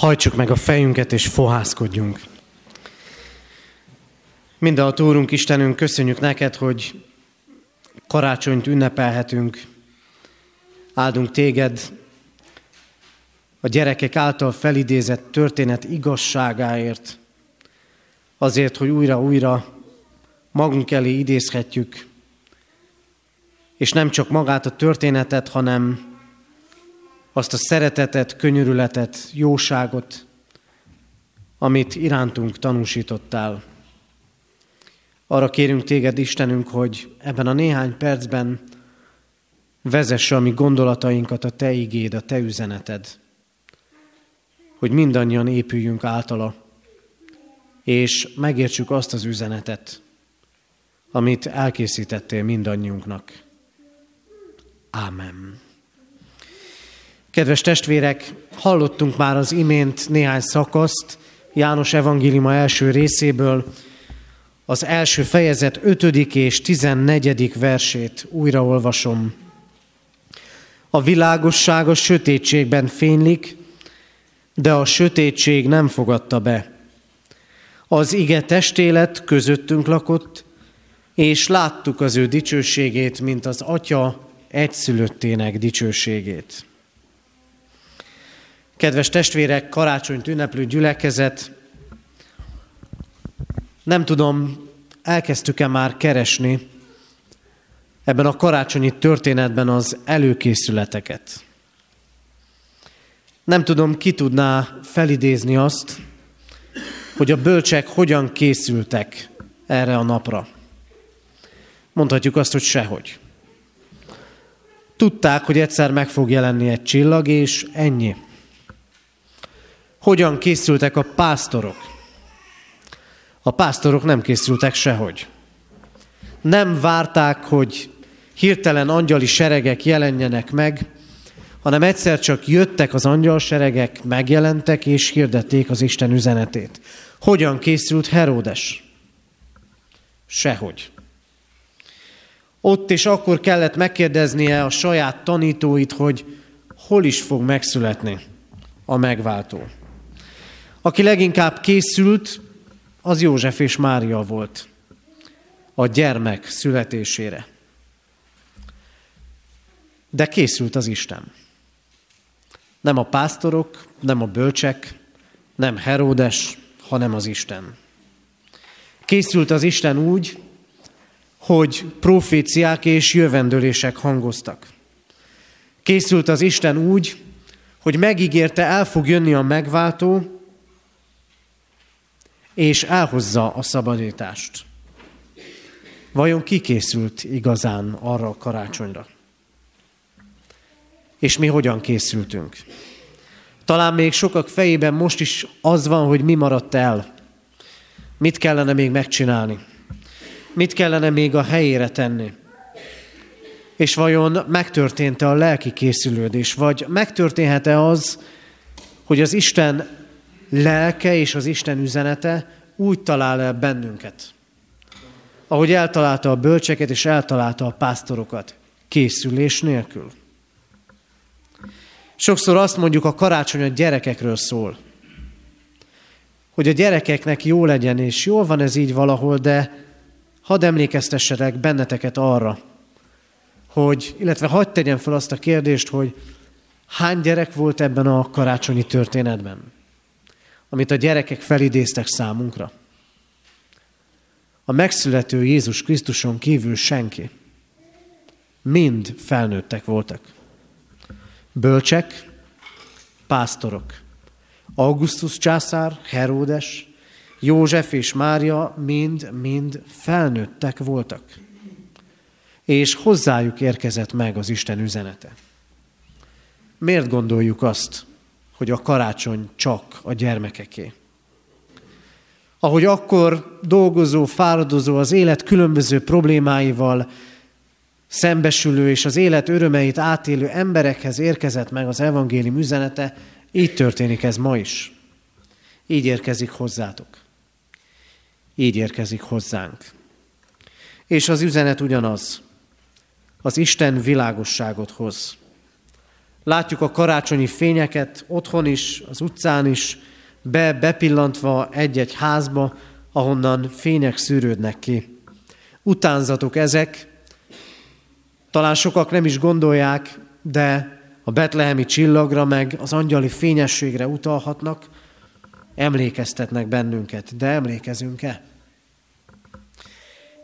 Hajtsuk meg a fejünket és fohászkodjunk. a Úrunk, Istenünk, köszönjük neked, hogy karácsonyt ünnepelhetünk. Áldunk téged a gyerekek által felidézett történet igazságáért, azért, hogy újra-újra magunk elé idézhetjük, és nem csak magát a történetet, hanem azt a szeretetet, könyörületet, jóságot, amit irántunk tanúsítottál. Arra kérünk téged, Istenünk, hogy ebben a néhány percben vezesse a mi gondolatainkat a te igéd, a te üzeneted, hogy mindannyian épüljünk általa, és megértsük azt az üzenetet, amit elkészítettél mindannyiunknak. Ámen. Kedves testvérek, hallottunk már az imént néhány szakaszt János evangéliuma első részéből, az első fejezet 5. és 14. versét újraolvasom. A világosság a sötétségben fénylik, de a sötétség nem fogadta be. Az ige testélet közöttünk lakott, és láttuk az ő dicsőségét, mint az Atya egyszülöttének dicsőségét. Kedves testvérek, karácsonyt ünneplő gyülekezet, nem tudom, elkezdtük-e már keresni ebben a karácsonyi történetben az előkészületeket. Nem tudom, ki tudná felidézni azt, hogy a bölcsek hogyan készültek erre a napra. Mondhatjuk azt, hogy sehogy. Tudták, hogy egyszer meg fog jelenni egy csillag, és ennyi. Hogyan készültek a pásztorok? A pásztorok nem készültek sehogy. Nem várták, hogy hirtelen angyali seregek jelenjenek meg, hanem egyszer csak jöttek az angyalseregek, megjelentek és hirdették az Isten üzenetét. Hogyan készült Heródes? Sehogy. Ott és akkor kellett megkérdeznie a saját tanítóit, hogy hol is fog megszületni a megváltó. Aki leginkább készült, az József és Mária volt a gyermek születésére. De készült az Isten. Nem a pásztorok, nem a bölcsek, nem Heródes, hanem az Isten. Készült az Isten úgy, hogy proféciák és jövendőlések hangoztak. Készült az Isten úgy, hogy megígérte, el fog jönni a megváltó, és elhozza a szabadítást. Vajon ki készült igazán arra a karácsonyra? És mi hogyan készültünk? Talán még sokak fejében most is az van, hogy mi maradt el. Mit kellene még megcsinálni? Mit kellene még a helyére tenni? És vajon megtörtént-e a lelki készülődés, vagy megtörténhet-e az, hogy az Isten lelke és az Isten üzenete úgy talál el bennünket, ahogy eltalálta a bölcseket és eltalálta a pásztorokat, készülés nélkül. Sokszor azt mondjuk, a karácsony a gyerekekről szól, hogy a gyerekeknek jó legyen, és jól van ez így valahol, de hadd emlékeztessetek benneteket arra, hogy, illetve hagyd tegyen fel azt a kérdést, hogy hány gyerek volt ebben a karácsonyi történetben? Amit a gyerekek felidéztek számunkra. A megszülető Jézus Krisztuson kívül senki. Mind felnőttek voltak. Bölcsek, pásztorok. Augustus császár, Heródes, József és Mária mind-mind felnőttek voltak. És hozzájuk érkezett meg az Isten üzenete. Miért gondoljuk azt, hogy a karácsony csak a gyermekeké. Ahogy akkor dolgozó, fáradozó, az élet különböző problémáival szembesülő és az élet örömeit átélő emberekhez érkezett meg az evangélium üzenete, így történik ez ma is. Így érkezik hozzátok. Így érkezik hozzánk. És az üzenet ugyanaz. Az Isten világosságot hoz. Látjuk a karácsonyi fényeket otthon is, az utcán is, be, bepillantva egy-egy házba, ahonnan fények szűrődnek ki. Utánzatok ezek, talán sokak nem is gondolják, de a betlehemi csillagra meg az angyali fényességre utalhatnak, emlékeztetnek bennünket, de emlékezünk-e?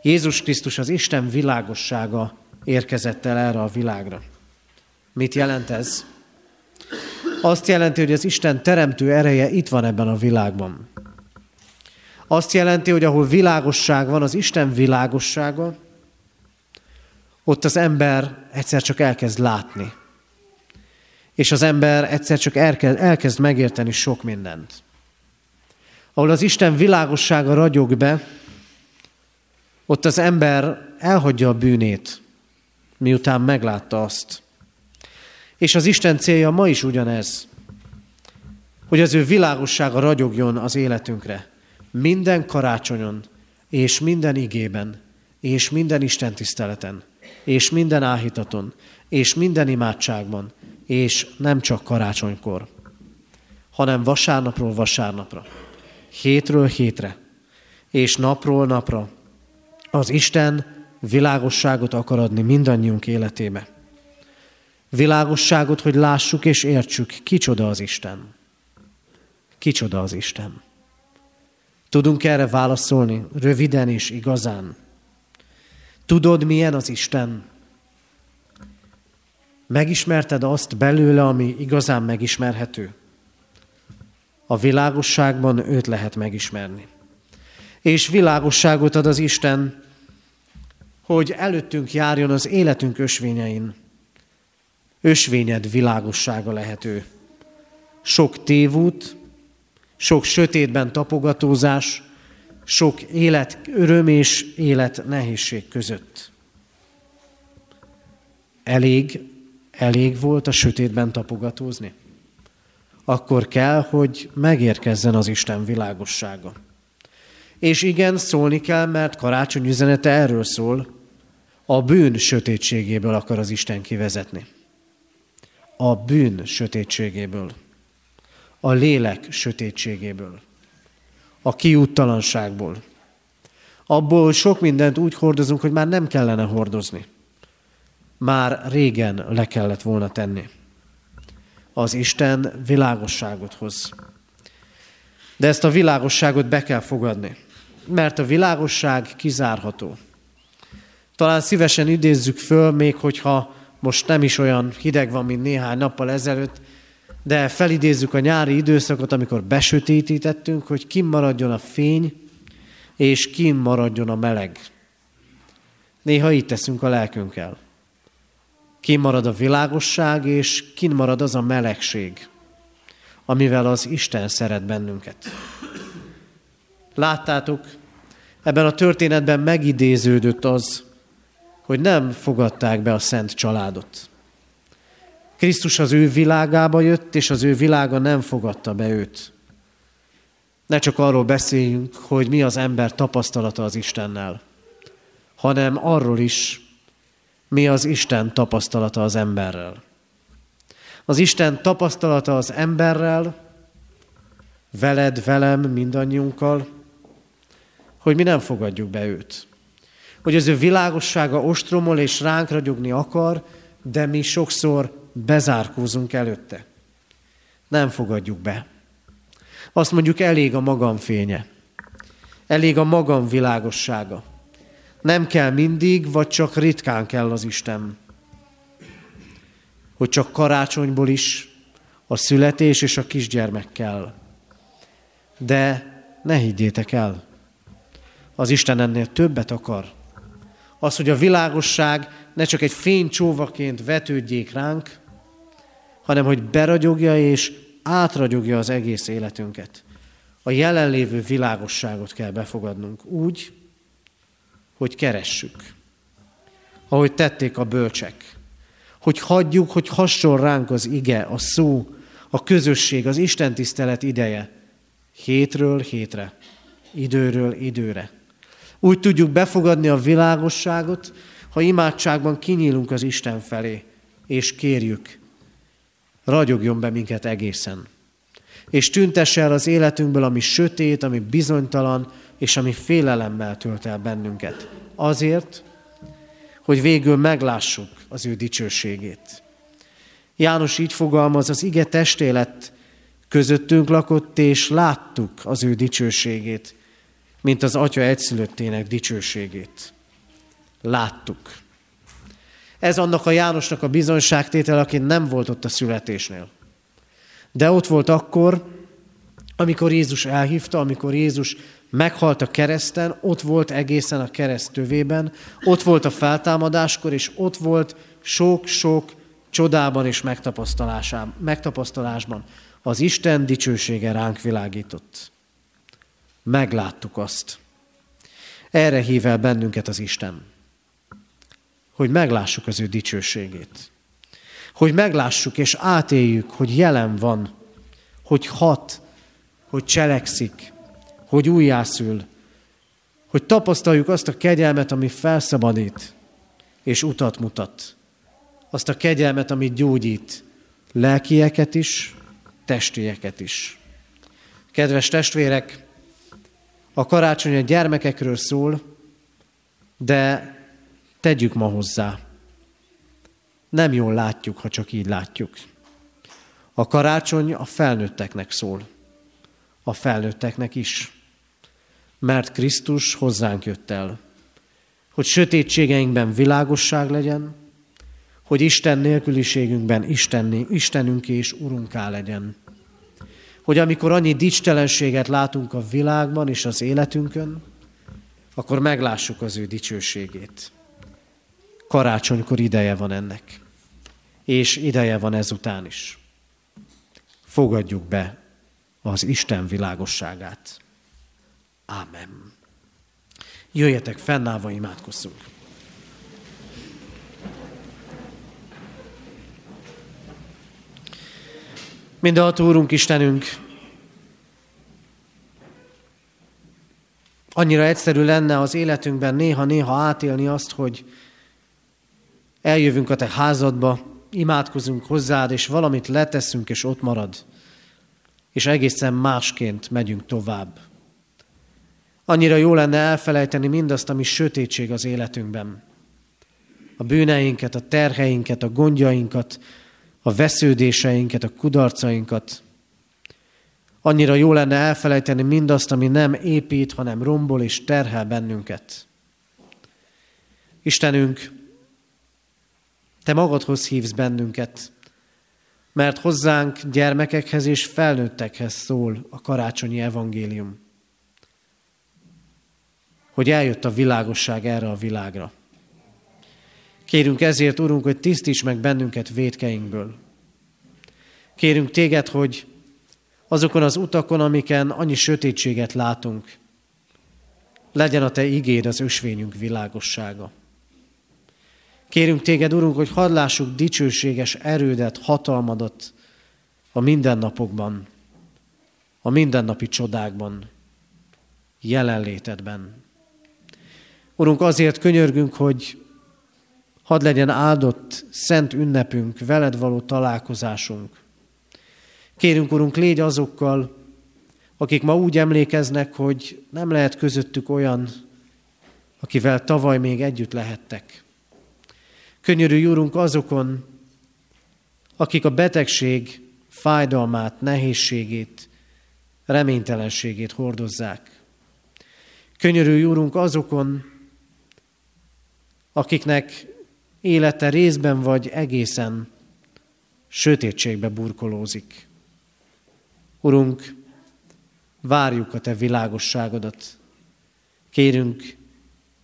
Jézus Krisztus az Isten világossága érkezett el erre a világra. Mit jelent ez? Azt jelenti, hogy az Isten teremtő ereje itt van ebben a világban. Azt jelenti, hogy ahol világosság van, az Isten világossága, ott az ember egyszer csak elkezd látni. És az ember egyszer csak elkezd, elkezd megérteni sok mindent. Ahol az Isten világossága ragyog be, ott az ember elhagyja a bűnét, miután meglátta azt. És az Isten célja ma is ugyanez, hogy az ő világossága ragyogjon az életünkre. Minden karácsonyon, és minden igében, és minden Isten tiszteleten, és minden áhítaton, és minden imádságban, és nem csak karácsonykor, hanem vasárnapról vasárnapra, hétről hétre, és napról napra, az Isten világosságot akar adni mindannyiunk életébe. Világosságot, hogy lássuk és értsük, kicsoda az Isten. Kicsoda az Isten. Tudunk erre válaszolni röviden és igazán. Tudod, milyen az Isten? Megismerted azt belőle, ami igazán megismerhető? A világosságban őt lehet megismerni. És világosságot ad az Isten, hogy előttünk járjon az életünk ösvényein. Ösvényed világossága lehető. Sok tévút, sok sötétben tapogatózás, sok élet öröm és élet nehézség között. Elég, elég volt a sötétben tapogatózni? Akkor kell, hogy megérkezzen az Isten világossága. És igen, szólni kell, mert karácsony üzenete erről szól, a bűn sötétségéből akar az Isten kivezetni. A bűn sötétségéből. A lélek sötétségéből. A kiúttalanságból. Abból, sok mindent úgy hordozunk, hogy már nem kellene hordozni. Már régen le kellett volna tenni. Az Isten világosságot hoz. De ezt a világosságot be kell fogadni, mert a világosság kizárható. Talán szívesen idézzük föl, még hogyha most nem is olyan hideg van, mint néhány nappal ezelőtt, de felidézzük a nyári időszakot, amikor besötétítettünk, hogy kim maradjon a fény, és kim maradjon a meleg. Néha így teszünk a lelkünkkel. Kim marad a világosság, és kin marad az a melegség, amivel az Isten szeret bennünket. Láttátok, ebben a történetben megidéződött az, hogy nem fogadták be a szent családot. Krisztus az ő világába jött, és az ő világa nem fogadta be őt. Ne csak arról beszéljünk, hogy mi az ember tapasztalata az Istennel, hanem arról is, mi az Isten tapasztalata az emberrel. Az Isten tapasztalata az emberrel, veled, velem, mindannyiunkkal, hogy mi nem fogadjuk be őt hogy az ő világossága ostromol és ránk ragyogni akar, de mi sokszor bezárkózunk előtte. Nem fogadjuk be. Azt mondjuk, elég a magam fénye. Elég a magam világossága. Nem kell mindig, vagy csak ritkán kell az Isten. Hogy csak karácsonyból is a születés és a kisgyermek kell. De ne higgyétek el, az Isten ennél többet akar az, hogy a világosság ne csak egy fénycsóvaként vetődjék ránk, hanem hogy beragyogja és átragyogja az egész életünket. A jelenlévő világosságot kell befogadnunk úgy, hogy keressük, ahogy tették a bölcsek, hogy hagyjuk, hogy hasson ránk az ige, a szó, a közösség, az Isten tisztelet ideje, hétről hétre, időről időre. Úgy tudjuk befogadni a világosságot, ha imádságban kinyílunk az Isten felé, és kérjük, ragyogjon be minket egészen. És tüntesse el az életünkből, ami sötét, ami bizonytalan, és ami félelemmel tölt el bennünket. Azért, hogy végül meglássuk az ő dicsőségét. János így fogalmaz, az ige testélet közöttünk lakott, és láttuk az ő dicsőségét, mint az Atya egyszülöttének dicsőségét. Láttuk. Ez annak a Jánosnak a bizonyságtétel, aki nem volt ott a születésnél. De ott volt akkor, amikor Jézus elhívta, amikor Jézus meghalt a kereszten, ott volt egészen a kereszt tövében, ott volt a feltámadáskor, és ott volt sok-sok csodában és megtapasztalásban. Az Isten dicsősége ránk világított. Megláttuk azt. Erre hív el bennünket az Isten. Hogy meglássuk az ő dicsőségét. Hogy meglássuk és átéljük, hogy jelen van, hogy hat, hogy cselekszik, hogy újjászül, hogy tapasztaljuk azt a kegyelmet, ami felszabadít és utat mutat. Azt a kegyelmet, ami gyógyít lelkieket is, testieket is. Kedves testvérek, a karácsony a gyermekekről szól, de tegyük ma hozzá. Nem jól látjuk, ha csak így látjuk. A karácsony a felnőtteknek szól. A felnőtteknek is mert Krisztus hozzánk jött el, hogy sötétségeinkben világosság legyen, hogy Isten nélküliségünkben Istenné, Istenünk és Urunká legyen. Hogy amikor annyi dicstelenséget látunk a világban és az életünkön, akkor meglássuk az ő dicsőségét. Karácsonykor ideje van ennek, és ideje van ezután is. Fogadjuk be az Isten világosságát. Ámen. Jöjjetek fennállva, imádkozzunk. Mindenható Úrunk Istenünk, annyira egyszerű lenne az életünkben néha-néha átélni azt, hogy eljövünk a Te házadba, imádkozunk hozzád, és valamit leteszünk, és ott marad, és egészen másként megyünk tovább. Annyira jó lenne elfelejteni mindazt, ami sötétség az életünkben. A bűneinket, a terheinket, a gondjainkat, a vesződéseinket, a kudarcainkat. Annyira jó lenne elfelejteni mindazt, ami nem épít, hanem rombol és terhel bennünket. Istenünk, Te magadhoz hívsz bennünket, mert hozzánk gyermekekhez és felnőttekhez szól a karácsonyi evangélium hogy eljött a világosság erre a világra. Kérünk ezért, Urunk, hogy tisztíts meg bennünket védkeinkből. Kérünk téged, hogy azokon az utakon, amiken annyi sötétséget látunk, legyen a te igéd az ösvényünk világossága. Kérünk téged, Urunk, hogy hadd lássuk dicsőséges erődet, hatalmadat a mindennapokban, a mindennapi csodákban, jelenlétedben. Urunk, azért könyörgünk, hogy hadd legyen áldott szent ünnepünk, veled való találkozásunk. Kérünk, Urunk, légy azokkal, akik ma úgy emlékeznek, hogy nem lehet közöttük olyan, akivel tavaly még együtt lehettek. Könyörülj, Úrunk, azokon, akik a betegség fájdalmát, nehézségét, reménytelenségét hordozzák. Könyörülj, Úrunk, azokon, akiknek élete részben vagy egészen sötétségbe burkolózik. Urunk, várjuk a Te világosságodat. Kérünk,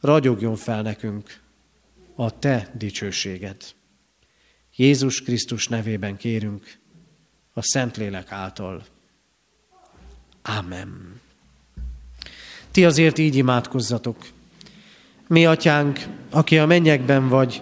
ragyogjon fel nekünk a Te dicsőséged. Jézus Krisztus nevében kérünk, a Szentlélek által. Amen. Ti azért így imádkozzatok. Mi, atyánk, aki a mennyekben vagy,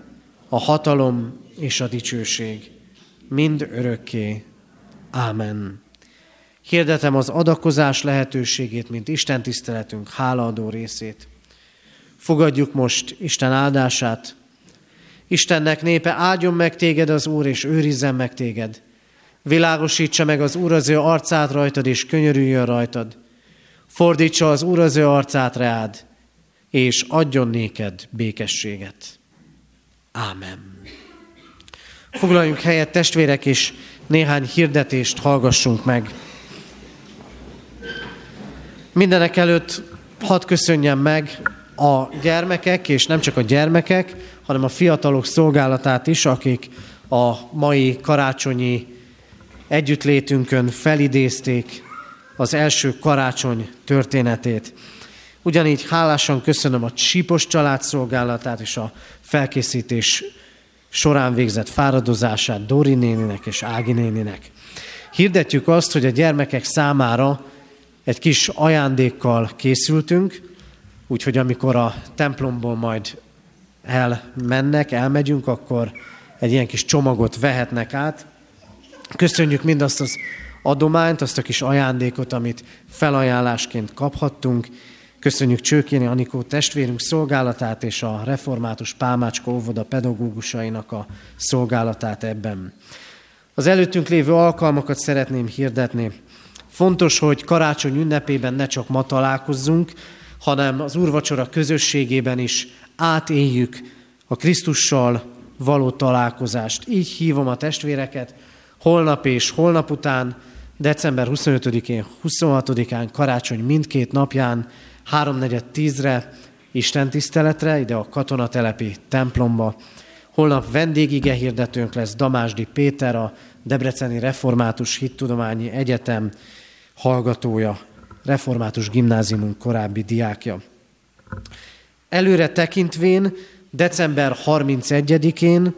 a hatalom és a dicsőség, mind örökké. Ámen. Hirdetem az adakozás lehetőségét, mint Isten tiszteletünk hálaadó részét. Fogadjuk most Isten áldását. Istennek népe, áldjon meg téged az Úr, és őrizzen meg téged. Világosítsa meg az Úr az ő arcát rajtad, és könyörüljön rajtad. Fordítsa az Úr az ő arcát rád, és adjon néked békességet. Ámen. Foglaljunk helyet, testvérek, és néhány hirdetést hallgassunk meg. Mindenek előtt hadd köszönjem meg a gyermekek, és nem csak a gyermekek, hanem a fiatalok szolgálatát is, akik a mai karácsonyi együttlétünkön felidézték az első karácsony történetét. Ugyanígy hálásan köszönöm a Csípos család szolgálatát és a felkészítés során végzett fáradozását Dori néninek és Ági néninek. Hirdetjük azt, hogy a gyermekek számára egy kis ajándékkal készültünk, úgyhogy amikor a templomból majd elmennek, elmegyünk, akkor egy ilyen kis csomagot vehetnek át. Köszönjük mindazt az adományt, azt a kis ajándékot, amit felajánlásként kaphattunk. Köszönjük Csőkéni Anikó testvérünk szolgálatát és a református Pálmácska óvoda pedagógusainak a szolgálatát ebben. Az előttünk lévő alkalmakat szeretném hirdetni. Fontos, hogy karácsony ünnepében ne csak ma találkozzunk, hanem az úrvacsora közösségében is átéljük a Krisztussal való találkozást. Így hívom a testvéreket holnap és holnap után, december 25-én, 26-án, karácsony mindkét napján, 3.4.10-re Isten tiszteletre, ide a katonatelepi templomba. Holnap vendégige hirdetőnk lesz Damásdi Péter, a Debreceni Református Hittudományi Egyetem hallgatója, Református Gimnáziumunk korábbi diákja. Előre tekintvén december 31-én,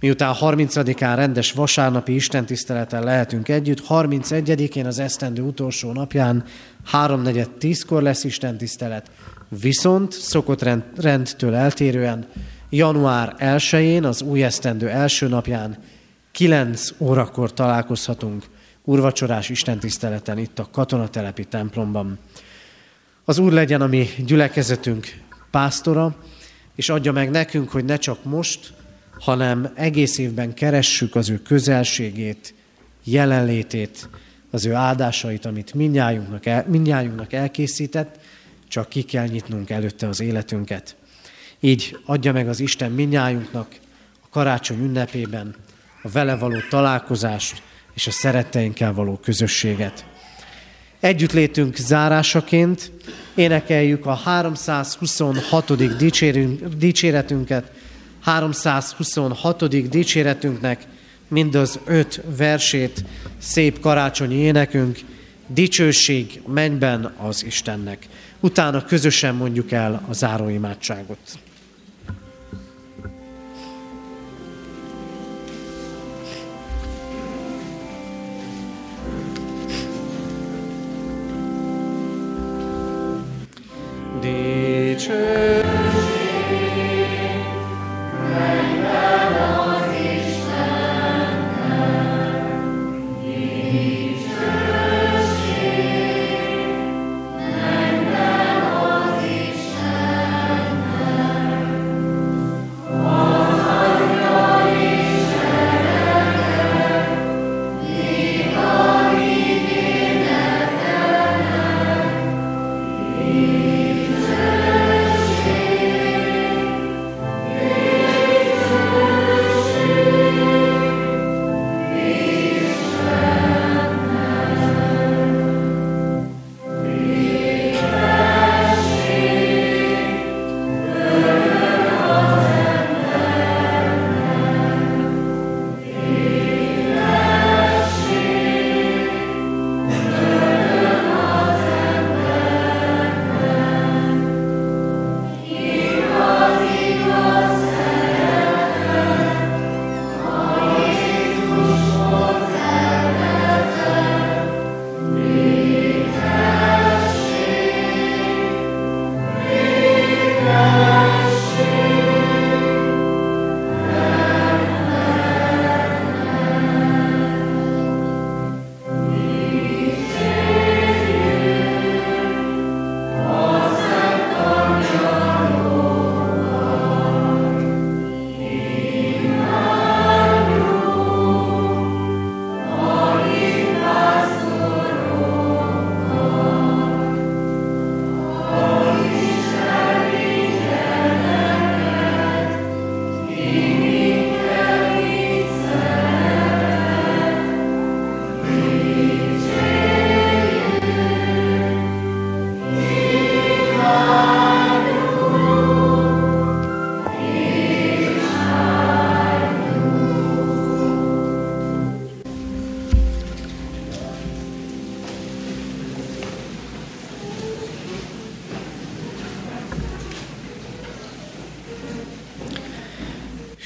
miután 30-án rendes vasárnapi istentiszteleten lehetünk együtt, 31-én az esztendő utolsó napján 3.4.10-kor lesz istentisztelet, viszont szokott rend, rendtől eltérően január 1-én, az új esztendő első napján 9 órakor találkozhatunk urvacsorás istentiszteleten itt a katonatelepi templomban. Az Úr legyen a mi gyülekezetünk pásztora, és adja meg nekünk, hogy ne csak most, hanem egész évben keressük az ő közelségét, jelenlétét, az ő áldásait, amit mindnyájunknak, el, mindnyájunknak elkészített, csak ki kell nyitnunk előtte az életünket. Így adja meg az Isten mindnyájunknak a karácsony ünnepében a vele való találkozást és a szeretteinkkel való közösséget. Együttlétünk zárásaként énekeljük a 326. dicséretünket, 326. dicséretünknek mind az öt versét, szép karácsonyi énekünk, dicsőség mennyben az Istennek. Utána közösen mondjuk el a záróimádságot.